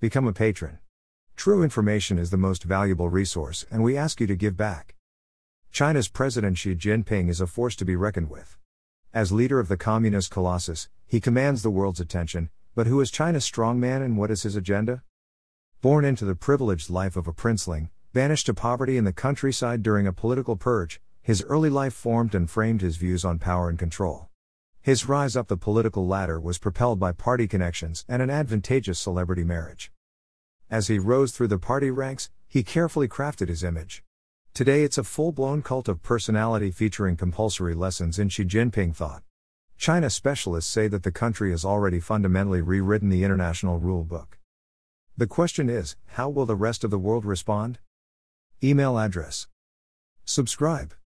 become a patron. True information is the most valuable resource, and we ask you to give back. China's President Xi Jinping is a force to be reckoned with. As leader of the communist colossus, he commands the world's attention, but who is China's strongman and what is his agenda? Born into the privileged life of a princeling, banished to poverty in the countryside during a political purge, his early life formed and framed his views on power and control. His rise up the political ladder was propelled by party connections and an advantageous celebrity marriage. As he rose through the party ranks, he carefully crafted his image. Today it's a full blown cult of personality featuring compulsory lessons in Xi Jinping thought. China specialists say that the country has already fundamentally rewritten the international rule book. The question is how will the rest of the world respond? Email address. Subscribe.